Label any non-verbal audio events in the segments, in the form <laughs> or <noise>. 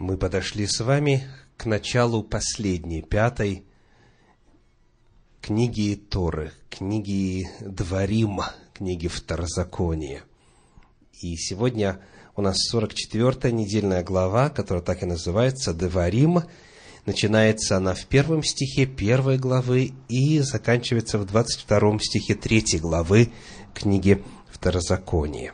мы подошли с вами к началу последней, пятой книги Торы, книги Дворим, книги Второзакония. И сегодня у нас 44-я недельная глава, которая так и называется «Деварим». Начинается она в первом стихе первой главы и заканчивается в 22 стихе третьей главы книги Второзакония.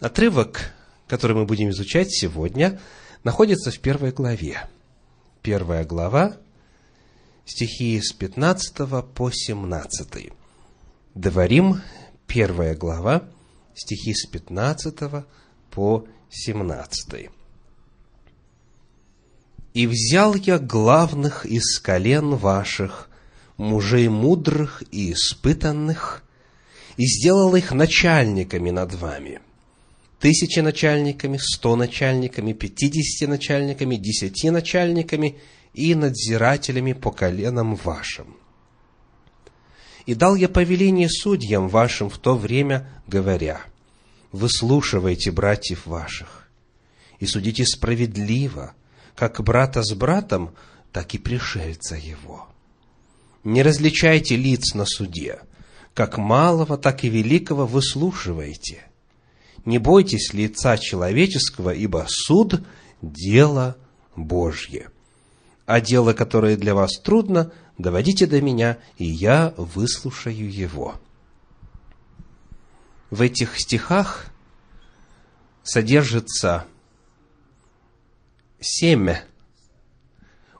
Отрывок, который мы будем изучать сегодня – находится в первой главе. Первая глава, стихи с 15 по 17. Говорим, первая глава, стихи с 15 по 17. «И взял я главных из колен ваших, мужей мудрых и испытанных, и сделал их начальниками над вами, тысячи начальниками, сто начальниками, пятидесяти начальниками, десяти начальниками и надзирателями по коленам вашим. И дал я повеление судьям вашим в то время, говоря, «Выслушивайте братьев ваших и судите справедливо, как брата с братом, так и пришельца его. Не различайте лиц на суде, как малого, так и великого выслушивайте» не бойтесь лица человеческого, ибо суд – дело Божье. А дело, которое для вас трудно, доводите до меня, и я выслушаю его. В этих стихах содержится семя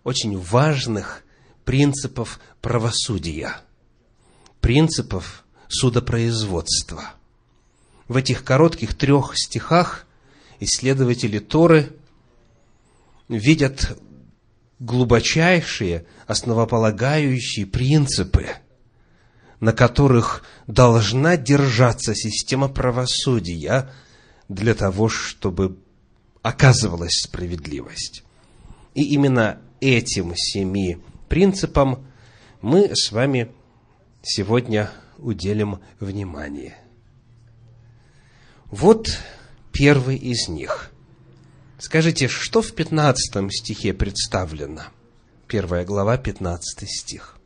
очень важных принципов правосудия, принципов судопроизводства – в этих коротких трех стихах исследователи Торы видят глубочайшие, основополагающие принципы, на которых должна держаться система правосудия для того, чтобы оказывалась справедливость. И именно этим семи принципам мы с вами сегодня уделим внимание – вот первый из них. Скажите, что в 15 стихе представлено? Первая глава, 15 стих.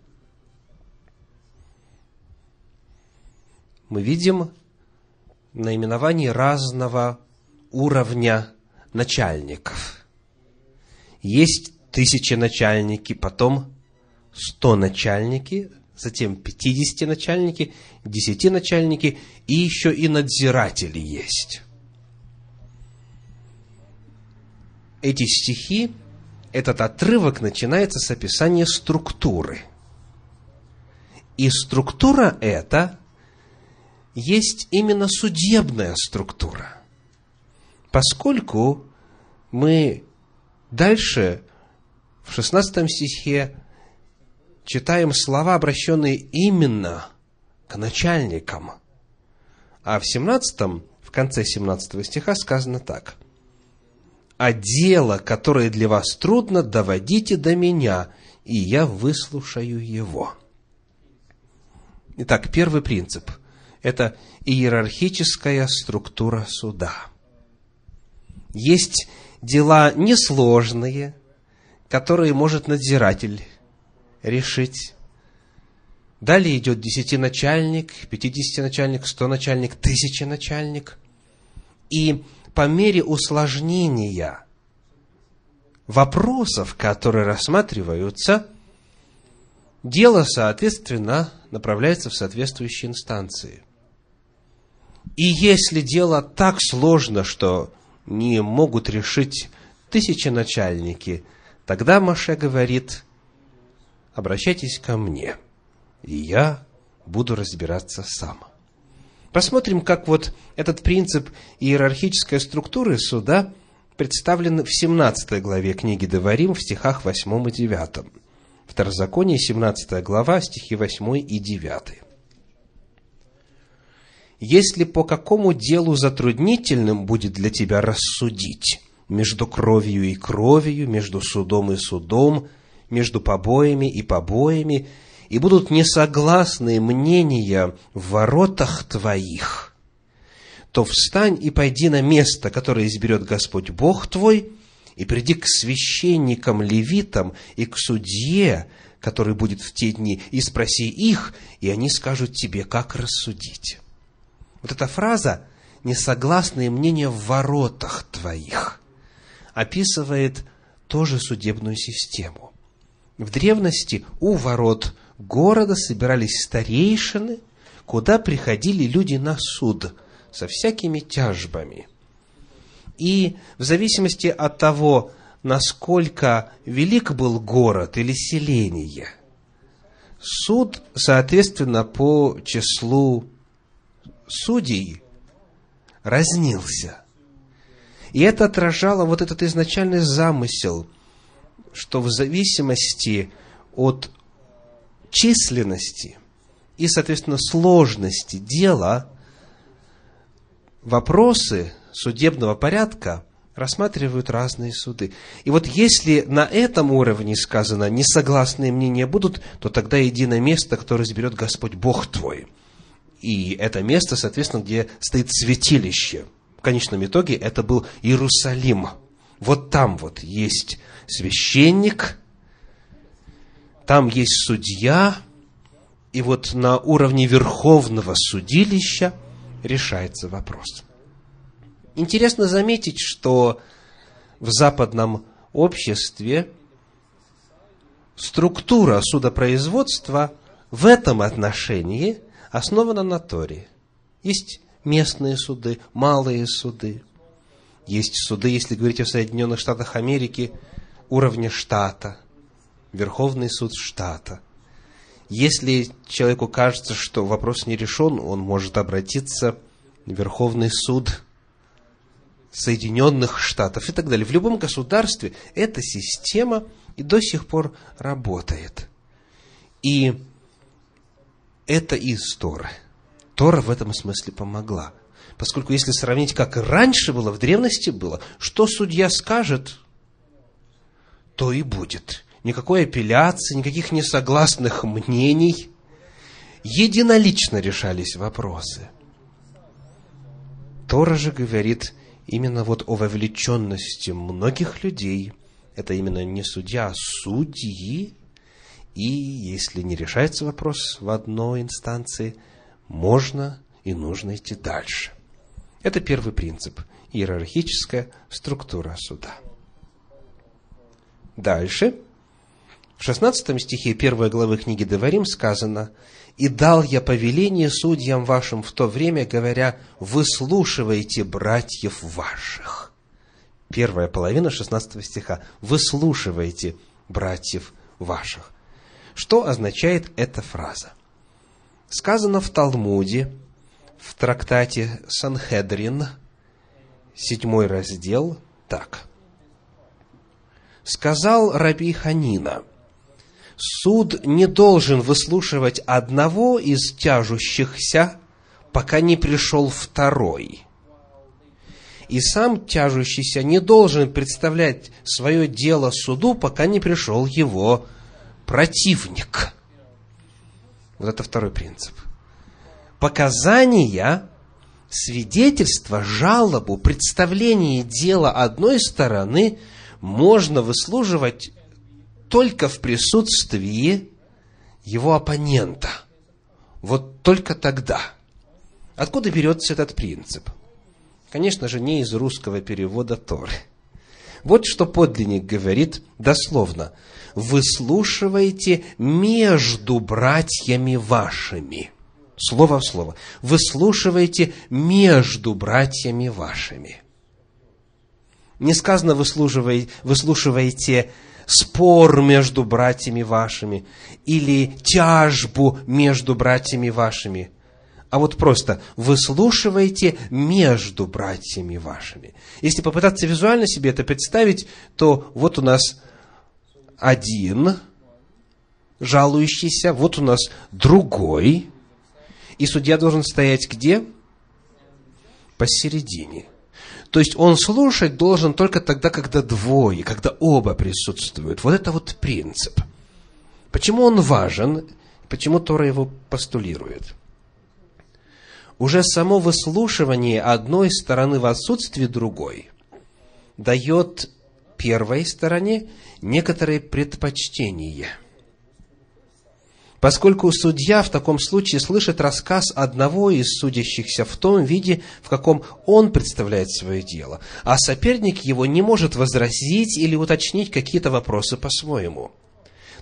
Мы видим наименование разного уровня начальников. Есть тысячи начальники, потом сто начальники, затем 50 начальники, 10 начальники и еще и надзиратели есть. Эти стихи, этот отрывок начинается с описания структуры. И структура эта есть именно судебная структура. Поскольку мы дальше в 16 стихе читаем слова, обращенные именно к начальникам. А в 17, в конце 17 стиха сказано так. «А дело, которое для вас трудно, доводите до меня, и я выслушаю его». Итак, первый принцип – это иерархическая структура суда. Есть дела несложные, которые может надзиратель решить. Далее идет десятиначальник, пятидесятиначальник, стоначальник, тысяченачальник. И по мере усложнения вопросов, которые рассматриваются, дело, соответственно, направляется в соответствующие инстанции. И если дело так сложно, что не могут решить тысячи начальники, тогда Маше говорит – обращайтесь ко мне, и я буду разбираться сам. Посмотрим, как вот этот принцип иерархической структуры суда представлен в 17 главе книги Деварим в стихах 8 и 9. Второзаконие, 17 глава, стихи 8 и 9. «Если по какому делу затруднительным будет для тебя рассудить между кровью и кровью, между судом и судом, между побоями и побоями, и будут несогласны мнения в воротах твоих, то встань и пойди на место, которое изберет Господь Бог твой, и приди к священникам, левитам и к судье, который будет в те дни, и спроси их, и они скажут тебе, как рассудить. Вот эта фраза «несогласные мнения в воротах твоих» описывает тоже судебную систему. В древности у ворот города собирались старейшины, куда приходили люди на суд со всякими тяжбами. И в зависимости от того, насколько велик был город или селение, суд, соответственно, по числу судей разнился. И это отражало вот этот изначальный замысел, что в зависимости от численности и, соответственно, сложности дела, вопросы судебного порядка рассматривают разные суды. И вот если на этом уровне сказано «несогласные мнения будут», то тогда иди на место, которое изберет Господь Бог твой. И это место, соответственно, где стоит святилище. В конечном итоге это был Иерусалим. Вот там вот есть священник, там есть судья, и вот на уровне верховного судилища решается вопрос. Интересно заметить, что в западном обществе структура судопроизводства в этом отношении основана на Торе. Есть местные суды, малые суды. Есть суды, если говорить о Соединенных Штатах Америки, уровня штата, Верховный суд штата. Если человеку кажется, что вопрос не решен, он может обратиться в Верховный суд Соединенных Штатов и так далее. В любом государстве эта система и до сих пор работает. И это из Торы. Тора в этом смысле помогла. Поскольку если сравнить, как раньше было, в древности было, что судья скажет, то и будет. Никакой апелляции, никаких несогласных мнений. Единолично решались вопросы. Тора же говорит именно вот о вовлеченности многих людей. Это именно не судья, а судьи. И если не решается вопрос в одной инстанции, можно и нужно идти дальше. Это первый принцип – иерархическая структура суда. Дальше, в 16 стихе 1 главы книги Деварим сказано «И дал я повеление судьям вашим в то время, говоря, выслушивайте братьев ваших». Первая половина 16 стиха «Выслушивайте братьев ваших». Что означает эта фраза? Сказано в Талмуде, в трактате Санхедрин, седьмой раздел, так. Сказал Раби Ханина, суд не должен выслушивать одного из тяжущихся, пока не пришел второй. И сам тяжущийся не должен представлять свое дело суду, пока не пришел его противник. Вот это второй принцип. Показания, свидетельство, жалобу, представление дела одной стороны можно выслуживать только в присутствии его оппонента. Вот только тогда. Откуда берется этот принцип? Конечно же, не из русского перевода Торы. Вот что подлинник говорит дословно – выслушивайте между братьями вашими. Слово в слово. Выслушивайте между братьями вашими. Не сказано выслушивайте, выслушивайте спор между братьями вашими или тяжбу между братьями вашими, а вот просто выслушивайте между братьями вашими. Если попытаться визуально себе это представить, то вот у нас один жалующийся, вот у нас другой, и судья должен стоять где? Посередине. То есть он слушать должен только тогда, когда двое, когда оба присутствуют. Вот это вот принцип. Почему он важен? Почему Тора его постулирует? Уже само выслушивание одной стороны в отсутствии другой дает первой стороне некоторые предпочтения. Поскольку судья в таком случае слышит рассказ одного из судящихся в том виде, в каком он представляет свое дело, а соперник его не может возразить или уточнить какие-то вопросы по-своему.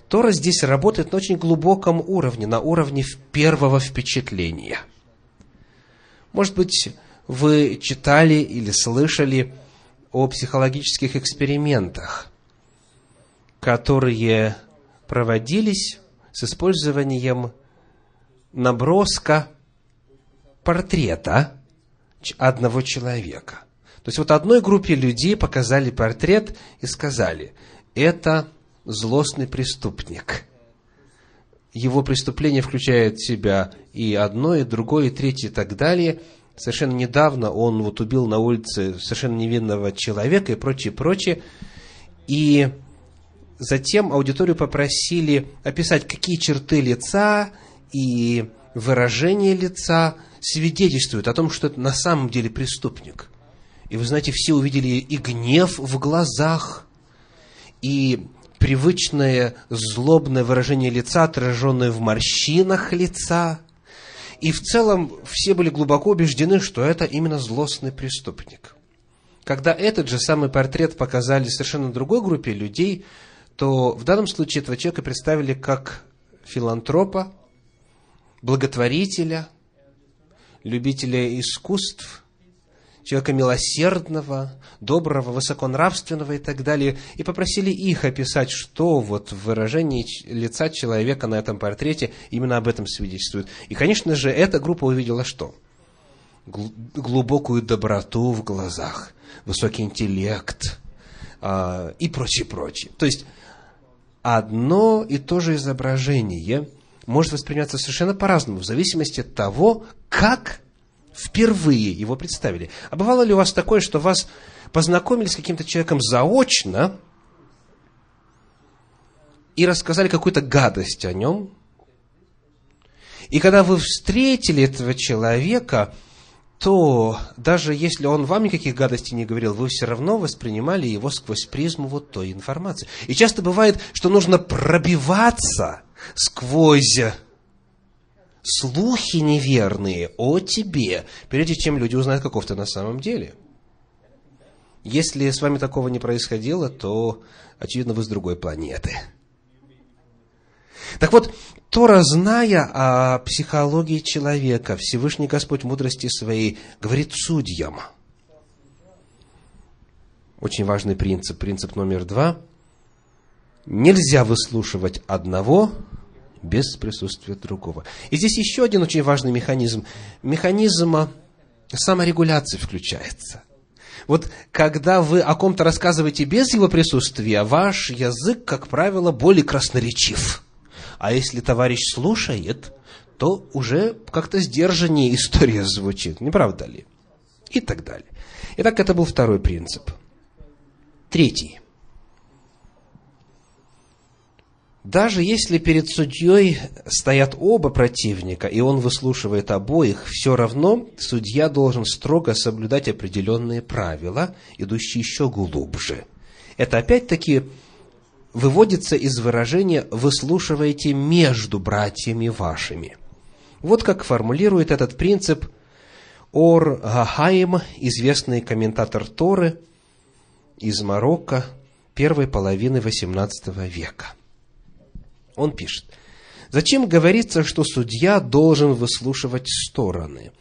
Тора здесь работает на очень глубоком уровне, на уровне первого впечатления. Может быть, вы читали или слышали о психологических экспериментах, которые проводились с использованием наброска портрета одного человека. То есть вот одной группе людей показали портрет и сказали, это злостный преступник. Его преступление включает в себя и одно, и другое, и третье, и так далее. Совершенно недавно он вот убил на улице совершенно невинного человека и прочее, прочее. И затем аудиторию попросили описать, какие черты лица и выражение лица свидетельствуют о том, что это на самом деле преступник. И вы знаете, все увидели и гнев в глазах, и привычное злобное выражение лица, отраженное в морщинах лица. И в целом все были глубоко убеждены, что это именно злостный преступник. Когда этот же самый портрет показали совершенно другой группе людей, то в данном случае этого человека представили как филантропа, благотворителя, любителя искусств, человека милосердного, доброго, высоконравственного и так далее, и попросили их описать, что вот в выражении лица человека на этом портрете именно об этом свидетельствует. И, конечно же, эта группа увидела что? Глубокую доброту в глазах, высокий интеллект э, и прочее, прочее. То есть, одно и то же изображение может восприниматься совершенно по-разному, в зависимости от того, как впервые его представили. А бывало ли у вас такое, что вас познакомили с каким-то человеком заочно и рассказали какую-то гадость о нем? И когда вы встретили этого человека, то даже если он вам никаких гадостей не говорил, вы все равно воспринимали его сквозь призму вот той информации. И часто бывает, что нужно пробиваться сквозь слухи неверные о тебе, прежде чем люди узнают, каков ты на самом деле. Если с вами такого не происходило, то, очевидно, вы с другой планеты. Так вот, Тора, зная о психологии человека, Всевышний Господь мудрости своей говорит судьям. Очень важный принцип, принцип номер два. Нельзя выслушивать одного без присутствия другого. И здесь еще один очень важный механизм. Механизм саморегуляции включается. Вот когда вы о ком-то рассказываете без его присутствия, ваш язык, как правило, более красноречив. А если товарищ слушает, то уже как-то сдержаннее <laughs> история звучит, не правда ли? И так далее. Итак, это был второй принцип. Третий. Даже если перед судьей стоят оба противника, и он выслушивает обоих, все равно судья должен строго соблюдать определенные правила, идущие еще глубже. Это опять-таки выводится из выражения «выслушивайте между братьями вашими». Вот как формулирует этот принцип Ор Гахаим, известный комментатор Торы из Марокко первой половины XVIII века. Он пишет, зачем говорится, что судья должен выслушивать стороны?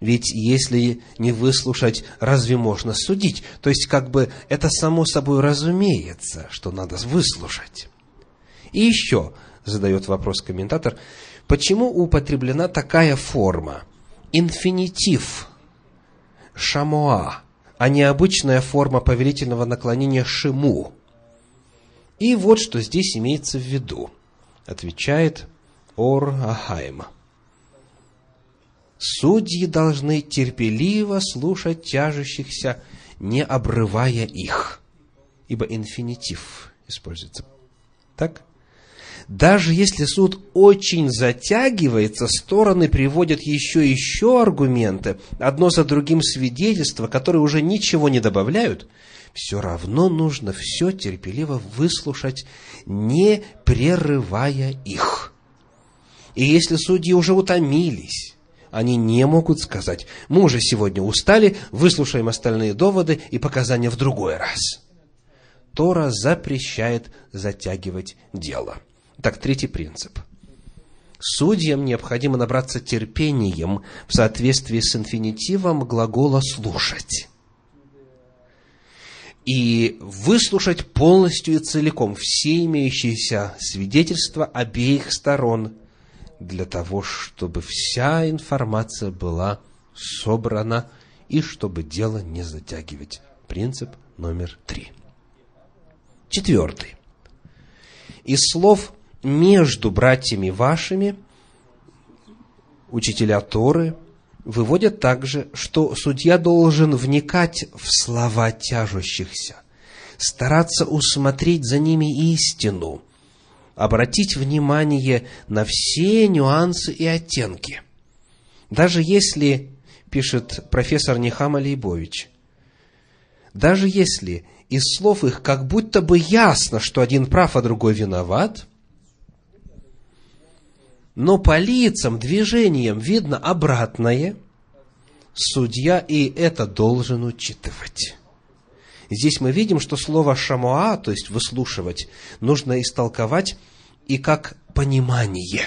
Ведь если не выслушать, разве можно судить? То есть, как бы это само собой разумеется, что надо выслушать. И еще, задает вопрос комментатор, почему употреблена такая форма? Инфинитив, шамоа, а не обычная форма повелительного наклонения шиму. И вот что здесь имеется в виду отвечает Ор Ахайм. Судьи должны терпеливо слушать тяжущихся, не обрывая их. Ибо инфинитив используется. Так? Даже если суд очень затягивается, стороны приводят еще и еще аргументы, одно за другим свидетельства, которые уже ничего не добавляют, все равно нужно все терпеливо выслушать, не прерывая их. И если судьи уже утомились, они не могут сказать, мы уже сегодня устали, выслушаем остальные доводы и показания в другой раз. Тора запрещает затягивать дело. Так, третий принцип. Судьям необходимо набраться терпением в соответствии с инфинитивом глагола «слушать» и выслушать полностью и целиком все имеющиеся свидетельства обеих сторон для того, чтобы вся информация была собрана и чтобы дело не затягивать. Принцип номер три. Четвертый. Из слов «между братьями вашими» учителя Торы выводят также, что судья должен вникать в слова тяжущихся, стараться усмотреть за ними истину, обратить внимание на все нюансы и оттенки. Даже если, пишет профессор Нихам Алейбович, даже если из слов их как будто бы ясно, что один прав, а другой виноват, но по лицам, движениям видно обратное, судья и это должен учитывать. Здесь мы видим, что слово «шамуа», то есть «выслушивать», нужно истолковать и как понимание.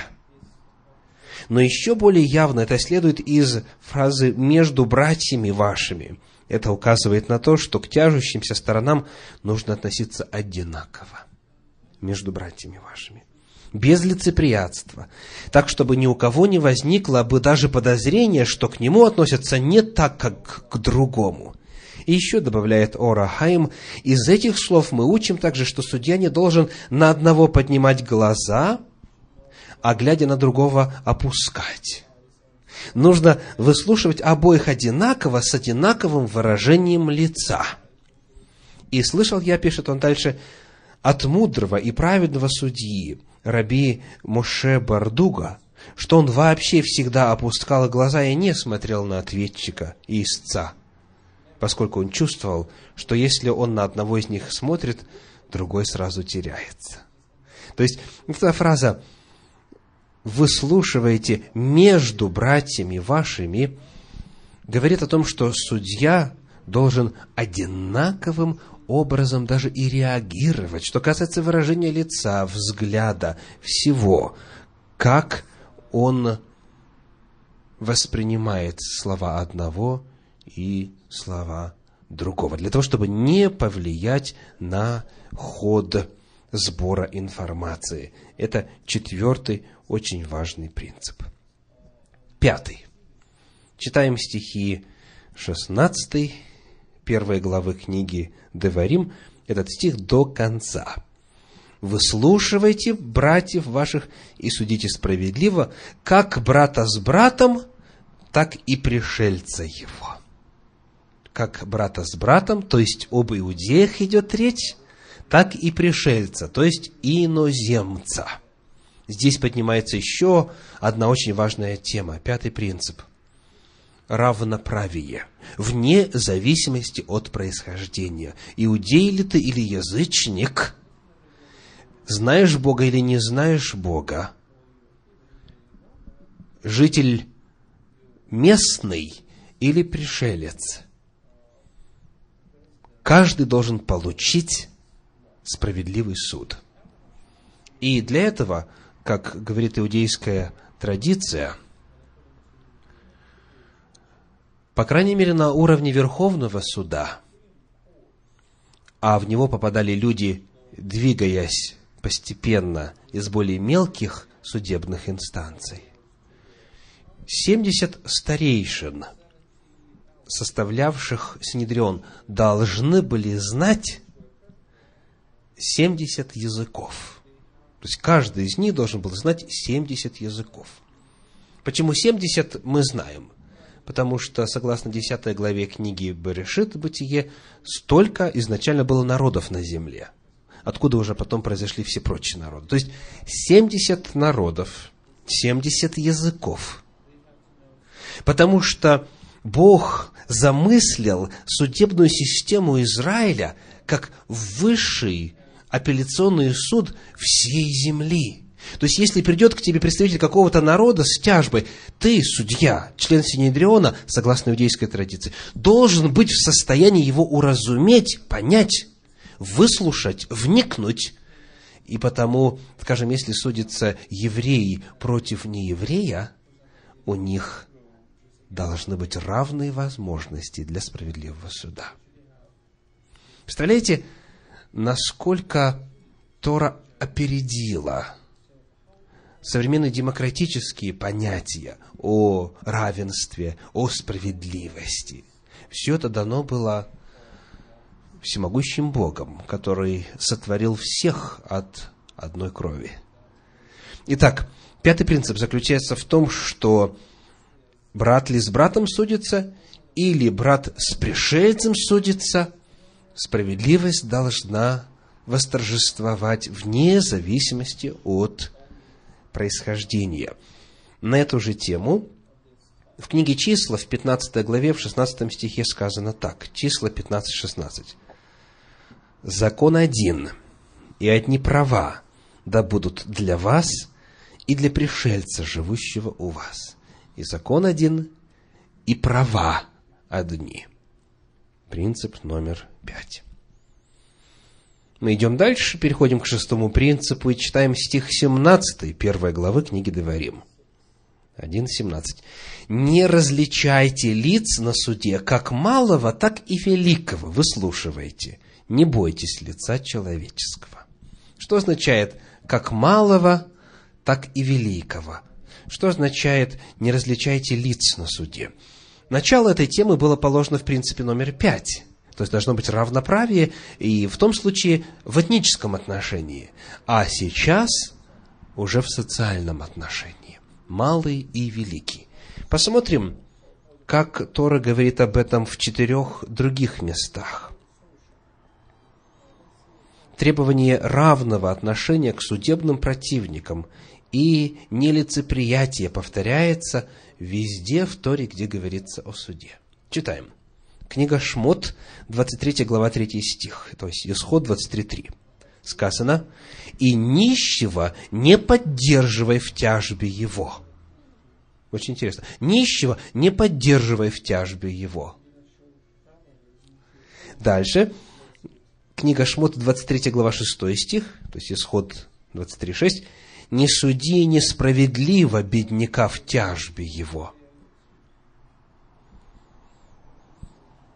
Но еще более явно это следует из фразы «между братьями вашими». Это указывает на то, что к тяжущимся сторонам нужно относиться одинаково между братьями вашими. Без лицеприятства. Так, чтобы ни у кого не возникло бы даже подозрение, что к нему относятся не так, как к другому. И еще добавляет Ора Хайм, из этих слов мы учим также, что судья не должен на одного поднимать глаза, а глядя на другого опускать. Нужно выслушивать обоих одинаково, с одинаковым выражением лица. И слышал я, пишет он дальше, от мудрого и праведного судьи, раби Моше Бардуга, что он вообще всегда опускал глаза и не смотрел на ответчика и истца, поскольку он чувствовал, что если он на одного из них смотрит, другой сразу теряется. То есть, эта фраза выслушиваете между братьями вашими, говорит о том, что судья должен одинаковым образом даже и реагировать, что касается выражения лица, взгляда, всего, как он воспринимает слова одного и слова другого, для того, чтобы не повлиять на ход сбора информации. Это четвертый очень важный принцип. Пятый. Читаем стихи 16, первой главы книги Деварим, этот стих до конца. «Выслушивайте братьев ваших и судите справедливо, как брата с братом, так и пришельца его». Как брата с братом, то есть об иудеях идет речь, так и пришельца, то есть иноземца – здесь поднимается еще одна очень важная тема, пятый принцип. Равноправие, вне зависимости от происхождения. Иудей ли ты или язычник, знаешь Бога или не знаешь Бога, житель местный или пришелец, каждый должен получить справедливый суд. И для этого как говорит иудейская традиция, по крайней мере, на уровне Верховного суда, а в него попадали люди, двигаясь постепенно из более мелких судебных инстанций. 70 старейшин, составлявших Синедрион, должны были знать 70 языков – то есть каждый из них должен был знать 70 языков. Почему 70, мы знаем. Потому что, согласно 10 главе книги Берешит, Бытие, столько изначально было народов на земле. Откуда уже потом произошли все прочие народы. То есть 70 народов, 70 языков. Потому что Бог замыслил судебную систему Израиля как высший апелляционный суд всей земли. То есть, если придет к тебе представитель какого-то народа с тяжбой, ты, судья, член Синедриона, согласно иудейской традиции, должен быть в состоянии его уразуметь, понять, выслушать, вникнуть. И потому, скажем, если судится еврей против нееврея, у них должны быть равные возможности для справедливого суда. Представляете, насколько Тора опередила современные демократические понятия о равенстве, о справедливости. Все это дано было всемогущим Богом, который сотворил всех от одной крови. Итак, пятый принцип заключается в том, что брат ли с братом судится, или брат с пришельцем судится, справедливость должна восторжествовать вне зависимости от происхождения. На эту же тему в книге «Числа» в 15 главе, в 16 стихе сказано так. Числа 15-16. «Закон один, и одни права да будут для вас и для пришельца, живущего у вас. И закон один, и права одни». Принцип номер пять. Мы идем дальше, переходим к шестому принципу и читаем стих 17 первой главы книги Деварим. 1.17. «Не различайте лиц на суде, как малого, так и великого. Выслушивайте. Не бойтесь лица человеческого». Что означает «как малого, так и великого»? Что означает «не различайте лиц на суде»? Начало этой темы было положено в принципе номер пять – то есть должно быть равноправие и в том случае в этническом отношении. А сейчас уже в социальном отношении. Малый и великий. Посмотрим, как Тора говорит об этом в четырех других местах. Требование равного отношения к судебным противникам и нелицеприятие повторяется везде в Торе, где говорится о суде. Читаем. Книга Шмот, 23 глава, 3 стих, то есть Исход 23.3. Сказано, «И нищего не поддерживай в тяжбе его». Очень интересно. Нищего не поддерживай в тяжбе его. Дальше. Книга Шмот, 23 глава, 6 стих, то есть Исход 23.6. «Не суди несправедливо бедняка в тяжбе его».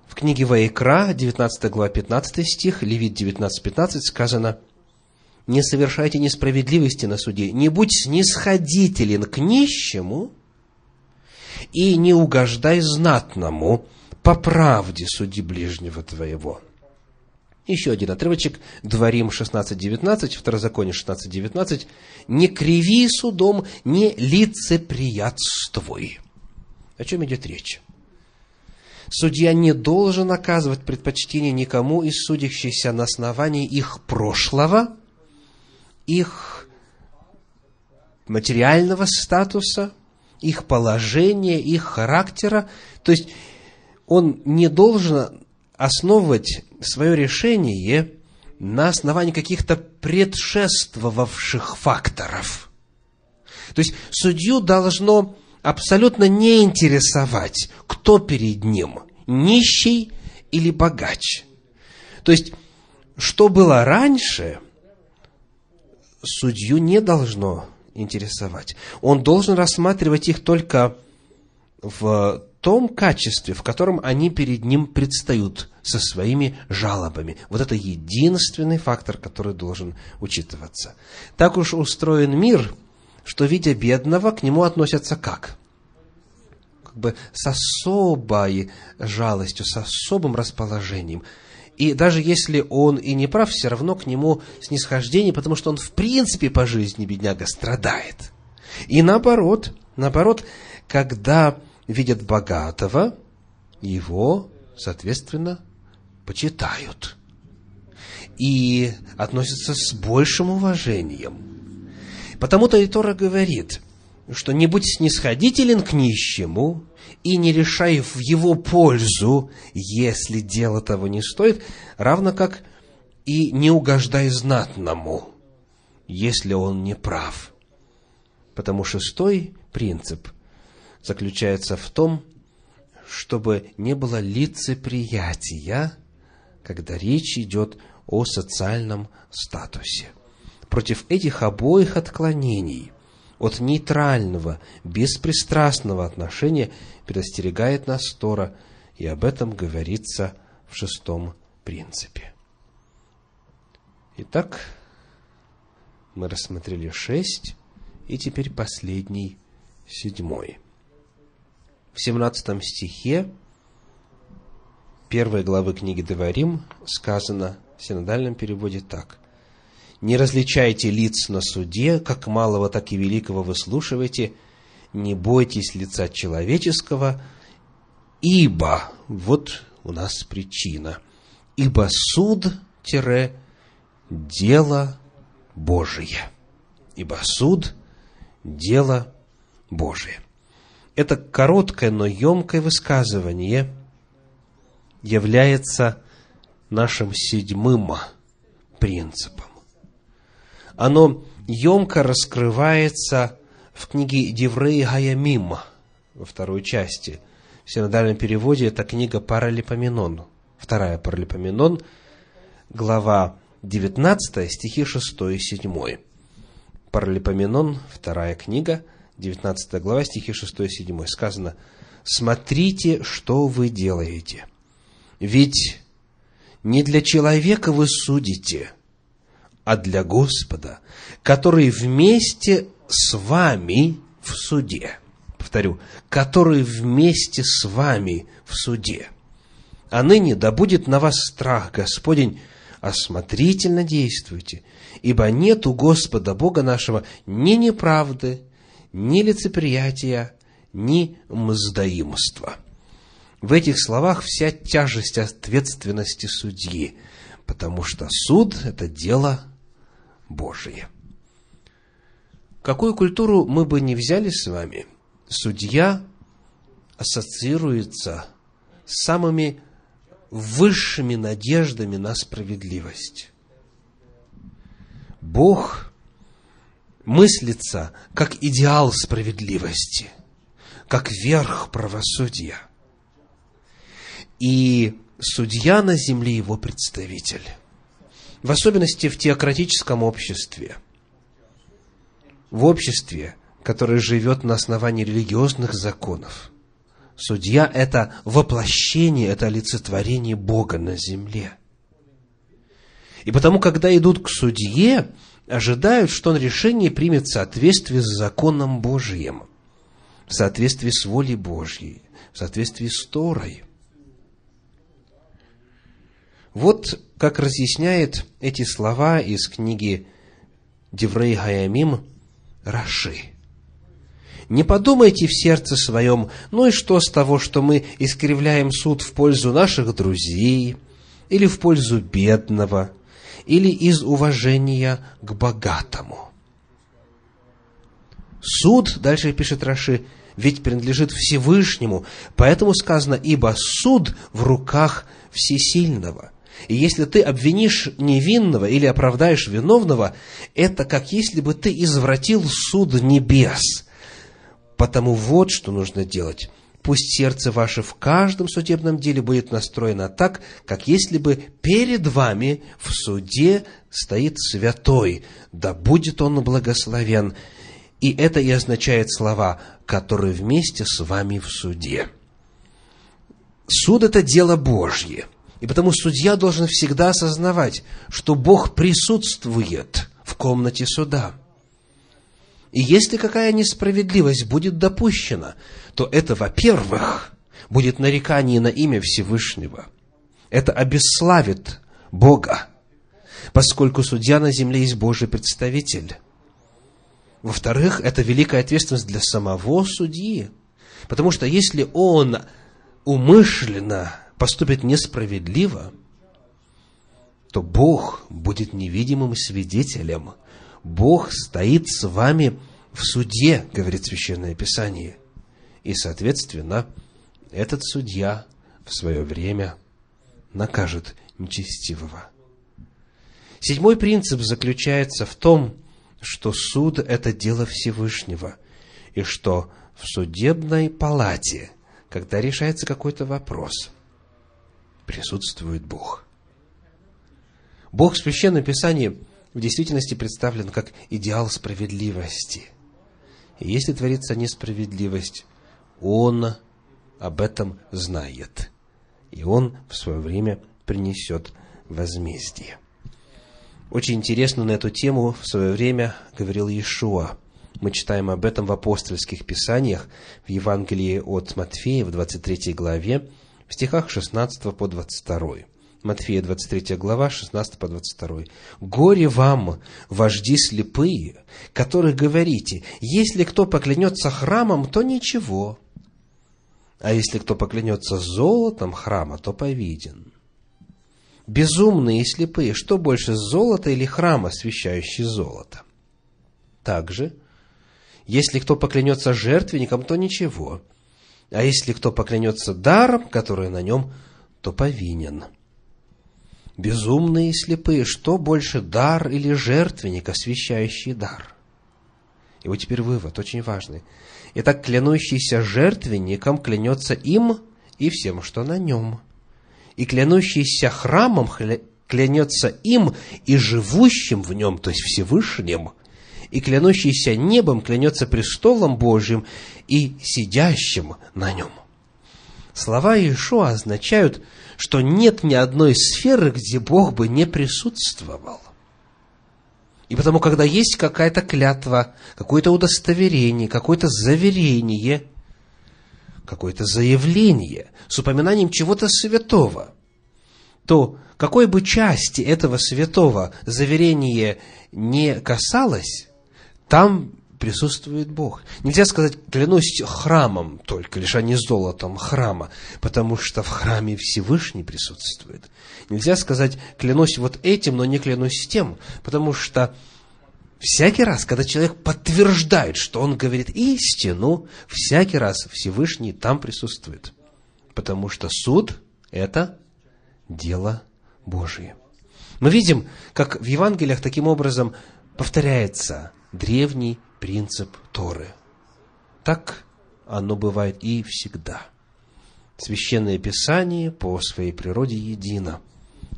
В книге Ваикра, 19 глава, 15 стих, Левит 19, 15 сказано, «Не совершайте несправедливости на суде, не будь снисходителен к нищему и не угождай знатному, по правде суди ближнего твоего». Еще один отрывочек, Дворим 16.19, Второзаконие 16.19. «Не криви судом, не лицеприятствуй». О чем идет речь? Судья не должен оказывать предпочтение никому из судящихся на основании их прошлого, их материального статуса, их положения, их характера. То есть он не должен основывать свое решение на основании каких-то предшествовавших факторов. То есть судью должно абсолютно не интересовать, кто перед ним, нищий или богач. То есть, что было раньше, судью не должно интересовать. Он должен рассматривать их только в том качестве, в котором они перед ним предстают со своими жалобами. Вот это единственный фактор, который должен учитываться. Так уж устроен мир, что, видя бедного, к нему относятся как? Как бы с особой жалостью, с особым расположением. И даже если он и не прав, все равно к нему снисхождение, потому что он в принципе по жизни, бедняга, страдает. И наоборот, наоборот, когда видят богатого, его, соответственно, почитают. И относятся с большим уважением. Потому-то и Тора говорит, что не будь снисходителен к нищему и не решай в его пользу, если дело того не стоит, равно как и не угождай знатному, если он не прав. Потому шестой принцип заключается в том, чтобы не было лицеприятия, когда речь идет о социальном статусе. Против этих обоих отклонений от нейтрального, беспристрастного отношения предостерегает нас Тора, и об этом говорится в шестом принципе. Итак, мы рассмотрели шесть, и теперь последний, седьмой. В семнадцатом стихе первой главы книги Деварим сказано в синодальном переводе так. «Не различайте лиц на суде, как малого, так и великого выслушивайте, не бойтесь лица человеческого, ибо...» Вот у нас причина. «Ибо суд-дело Божие». Ибо суд – дело Божие. Это короткое, но емкое высказывание – является нашим седьмым принципом. Оно емко раскрывается в книге Деврей Гаямим во второй части. В синодальном переводе это книга Паралипоменон. Вторая Паралипоменон, глава 19, стихи 6 и 7. Паралипоменон, вторая книга, 19 глава, стихи 6 и 7. Сказано, «Смотрите, что вы делаете» Ведь не для человека вы судите, а для Господа, который вместе с вами в суде. Повторю, который вместе с вами в суде. А ныне да будет на вас страх Господень, осмотрительно действуйте, ибо нет у Господа Бога нашего ни неправды, ни лицеприятия, ни мздоимства. В этих словах вся тяжесть ответственности судьи, потому что суд – это дело Божие. Какую культуру мы бы не взяли с вами, судья ассоциируется с самыми высшими надеждами на справедливость. Бог мыслится как идеал справедливости, как верх правосудия – и судья на земле его представитель. В особенности в теократическом обществе. В обществе, которое живет на основании религиозных законов. Судья – это воплощение, это олицетворение Бога на земле. И потому, когда идут к судье, ожидают, что он решение примет в соответствии с законом Божиим, в соответствии с волей Божьей, в соответствии с Торой – вот как разъясняет эти слова из книги Деврей Гаямим Раши. Не подумайте в сердце своем, ну и что с того, что мы искривляем суд в пользу наших друзей, или в пользу бедного, или из уважения к богатому. Суд, дальше пишет Раши, ведь принадлежит Всевышнему, поэтому сказано, ибо суд в руках Всесильного. И если ты обвинишь невинного или оправдаешь виновного, это как если бы ты извратил суд небес. Потому вот что нужно делать. Пусть сердце ваше в каждом судебном деле будет настроено так, как если бы перед вами в суде стоит святой, да будет он благословен. И это и означает слова, которые вместе с вами в суде. Суд – это дело Божье – и потому судья должен всегда осознавать, что Бог присутствует в комнате суда. И если какая несправедливость будет допущена, то это, во-первых, будет нарекание на имя Всевышнего. Это обесславит Бога, поскольку судья на земле есть Божий представитель. Во-вторых, это великая ответственность для самого судьи, потому что если он умышленно поступит несправедливо, то Бог будет невидимым свидетелем. Бог стоит с вами в суде, говорит Священное Писание. И, соответственно, этот судья в свое время накажет нечестивого. Седьмой принцип заключается в том, что суд – это дело Всевышнего, и что в судебной палате, когда решается какой-то вопрос, присутствует Бог. Бог в Священном Писании в действительности представлен как идеал справедливости. И если творится несправедливость, Он об этом знает. И Он в свое время принесет возмездие. Очень интересно на эту тему в свое время говорил Иешуа. Мы читаем об этом в апостольских писаниях, в Евангелии от Матфея, в 23 главе, в стихах 16 по 22. Матфея, 23 глава, 16 по 22. «Горе вам, вожди слепые, которые говорите, если кто поклянется храмом, то ничего, а если кто поклянется золотом храма, то повиден. Безумные и слепые, что больше, золото или храм, освящающий золото? Также, если кто поклянется жертвенником, то ничего, а если кто поклянется даром, который на нем, то повинен» безумные и слепые, что больше, дар или жертвенник, освящающий дар? И вот теперь вывод, очень важный. Итак, клянущийся жертвенником клянется им и всем, что на нем. И клянущийся храмом клянется им и живущим в нем, то есть Всевышним. И клянущийся небом клянется престолом Божьим и сидящим на нем. Слова Иешуа означают, что нет ни одной сферы, где Бог бы не присутствовал. И потому, когда есть какая-то клятва, какое-то удостоверение, какое-то заверение, какое-то заявление с упоминанием чего-то святого, то какой бы части этого святого заверение не касалось, там присутствует Бог. Нельзя сказать, клянусь храмом только, лишь а не золотом храма, потому что в храме Всевышний присутствует. Нельзя сказать, клянусь вот этим, но не клянусь тем, потому что всякий раз, когда человек подтверждает, что он говорит истину, всякий раз Всевышний там присутствует. Потому что суд – это дело Божие. Мы видим, как в Евангелиях таким образом повторяется древний принцип Торы. Так оно бывает и всегда. Священное Писание по своей природе едино.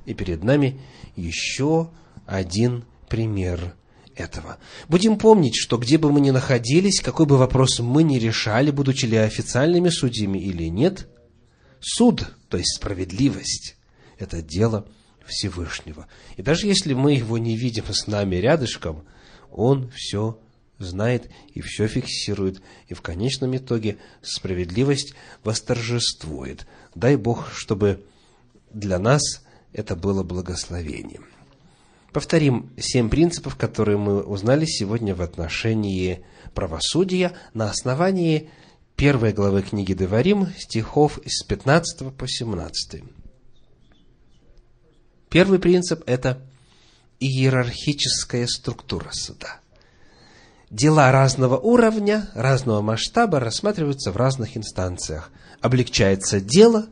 И перед нами еще один пример этого. Будем помнить, что где бы мы ни находились, какой бы вопрос мы ни решали, будучи ли официальными судьями или нет, суд, то есть справедливость, это дело Всевышнего. И даже если мы его не видим с нами рядышком, он все знает и все фиксирует, и в конечном итоге справедливость восторжествует. Дай Бог, чтобы для нас это было благословением. Повторим семь принципов, которые мы узнали сегодня в отношении правосудия на основании первой главы книги Деварим, стихов с 15 по 17. Первый принцип – это иерархическая структура суда – дела разного уровня, разного масштаба рассматриваются в разных инстанциях. Облегчается дело,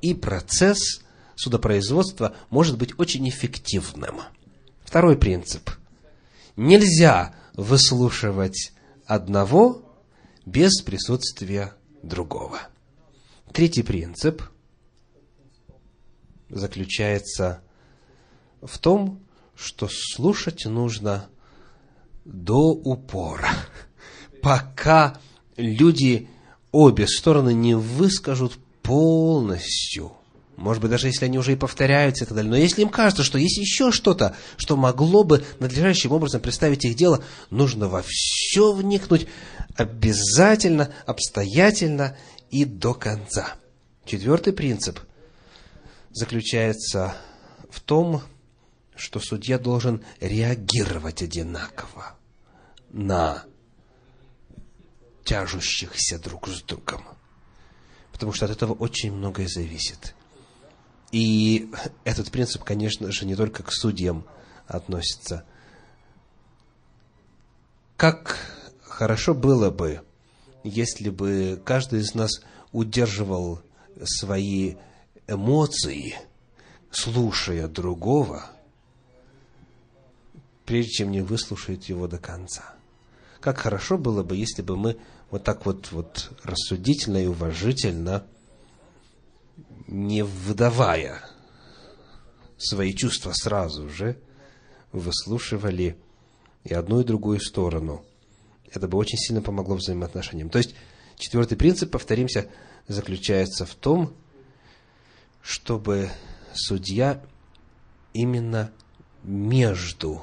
и процесс судопроизводства может быть очень эффективным. Второй принцип. Нельзя выслушивать одного без присутствия другого. Третий принцип заключается в том, что слушать нужно до упора, пока люди, обе стороны, не выскажут полностью. Может быть, даже если они уже и повторяются и так далее. Но если им кажется, что есть еще что-то, что могло бы надлежащим образом представить их дело, нужно во все вникнуть обязательно, обстоятельно и до конца. Четвертый принцип заключается в том, что судья должен реагировать одинаково на тяжущихся друг с другом. Потому что от этого очень многое зависит. И этот принцип, конечно же, не только к судьям относится. Как хорошо было бы, если бы каждый из нас удерживал свои эмоции, слушая другого, прежде чем не выслушать его до конца. Как хорошо было бы, если бы мы вот так вот, вот рассудительно и уважительно, не выдавая свои чувства сразу же, выслушивали и одну, и другую сторону. Это бы очень сильно помогло взаимоотношениям. То есть, четвертый принцип, повторимся, заключается в том, чтобы судья именно между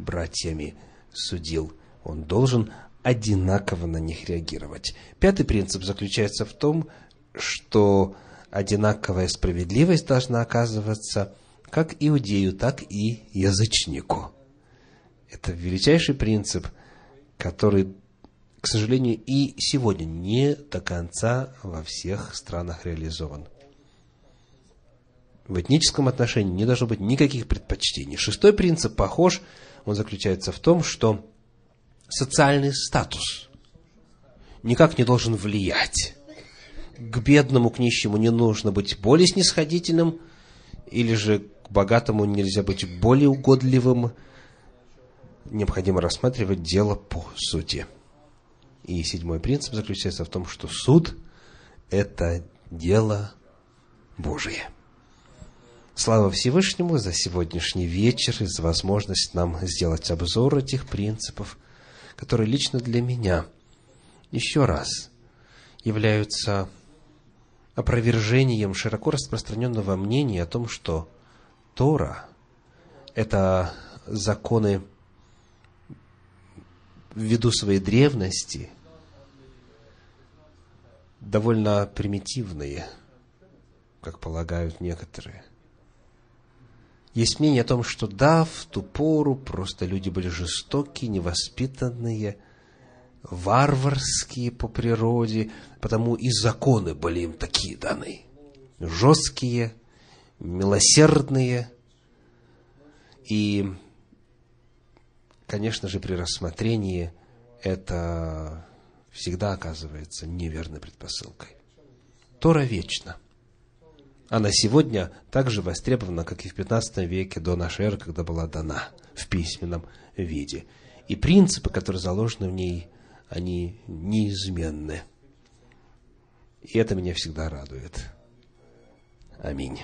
братьями судил. Он должен одинаково на них реагировать. Пятый принцип заключается в том, что одинаковая справедливость должна оказываться как иудею, так и язычнику. Это величайший принцип, который, к сожалению, и сегодня не до конца во всех странах реализован. В этническом отношении не должно быть никаких предпочтений. Шестой принцип похож, он заключается в том, что социальный статус никак не должен влиять. К бедному, к нищему не нужно быть более снисходительным, или же к богатому нельзя быть более угодливым. Необходимо рассматривать дело по сути. И седьмой принцип заключается в том, что суд – это дело Божие. Слава Всевышнему за сегодняшний вечер и за возможность нам сделать обзор этих принципов – которые лично для меня еще раз являются опровержением широко распространенного мнения о том, что Тора – это законы ввиду своей древности довольно примитивные, как полагают некоторые. Есть мнение о том, что да, в ту пору просто люди были жестокие, невоспитанные, варварские по природе, потому и законы были им такие даны. Жесткие, милосердные. И, конечно же, при рассмотрении это всегда оказывается неверной предпосылкой. Тора вечна – она сегодня так же востребована, как и в 15 веке до нашей эры, когда была дана в письменном виде. И принципы, которые заложены в ней, они неизменны. И это меня всегда радует. Аминь.